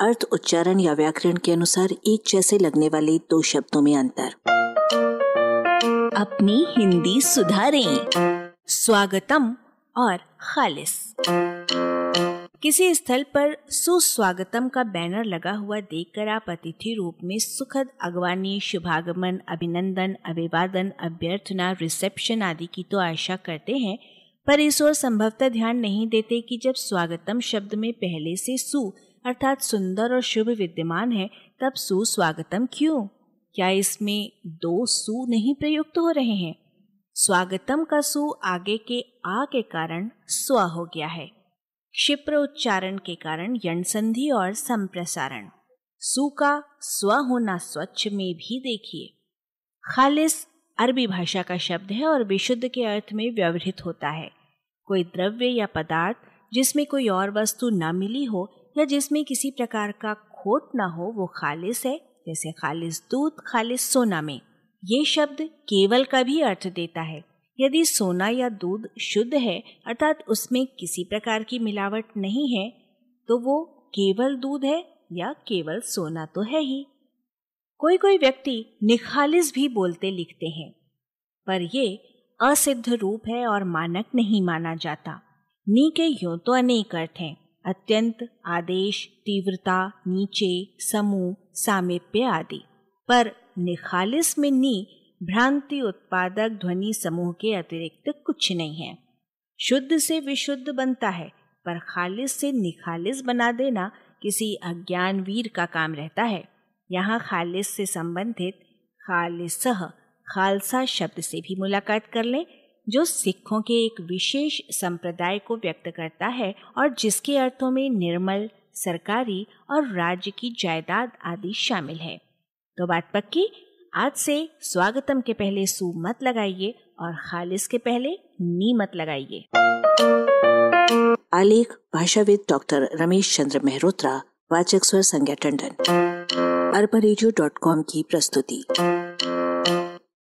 अर्थ, उच्चारण या व्याकरण के अनुसार एक जैसे लगने वाले दो शब्दों में अंतर। अपनी हिंदी सुधारें। स्वागतम और खालिस। किसी स्थल पर सुस्वागतम का बैनर लगा हुआ देखकर आप अतिथि रूप में सुखद अगवानी, शुभागमन, अभिनंदन, अभिवादन, अभ्यर्थना, रिसेप्शन आदि की तो आशा करते हैं, पर इस ओर संभवतः ध्यान नहीं देते कि जब स्वागतम शब्द में पहले से सु अर्थात सुंदर और शुभ विद्यमान है, तब सुस्वागतम क्यों? क्या इसमें दो सु नहीं प्रयुक्त हो रहे हैं? स्वागतम का सु आगे के आ के कारण स्व हो गया है। क्षिप्र उच्चारण के कारण यण संधि और संप्रसारण। सु का स्व होना स्वच्छ में भी देखिए। खालिस अरबी भाषा का शब्द है और विशुद्ध के अर्थ में व्यवहित होता है। कोई द्रव्य या पदार्थ जिसमें कोई और वस्तु न मिली हो या जिसमें किसी प्रकार का खोट ना हो, वो खालिस है, जैसे खालिस दूध खालिस सोना में। ये शब्द केवल का भी अर्थ देता है। यदि सोना या दूध शुद्ध है, अर्थात उसमें किसी प्रकार की मिलावट नहीं है तो वो केवल दूध है या केवल सोना तो है ही। कोई कोई व्यक्ति निखालिस भी बोलते लिखते हैं, पर ये असिद्ध रूप है और मानक नहीं माना जाता। नी के यूँ तो अनेक अर्थ हैं। अत्यंत आदेश, तीव्रता, नीचे, समूह, सामिप्य आदि। पर निखालिस में नी भ्रांति उत्पादक ध्वनि समूह के अतिरिक्त कुछ नहीं है। शुद्ध से विशुद्ध बनता है, पर खालिस से निखालिस बना देना किसी अज्ञान वीर का काम रहता है। यहाँ खालिस से संबंधित खालिस खालसा शब्द से भी मुलाकात कर लें जो सिखों के एक विशेष संप्रदाय को व्यक्त करता है और जिसके अर्थों में निर्मल, सरकारी और राज्य की जायदाद आदि शामिल है। तो बात पक्की? आज से स्वागतम के पहले सू मत लगाइए और खालिस के पहले नी मत लगाइए। आलेख, भाषाविद डॉक्टर रमेश चंद्र मेहरोत्रा, वाचक स्वर संज्ञा टंडन। अरबा की प्रस्तुति।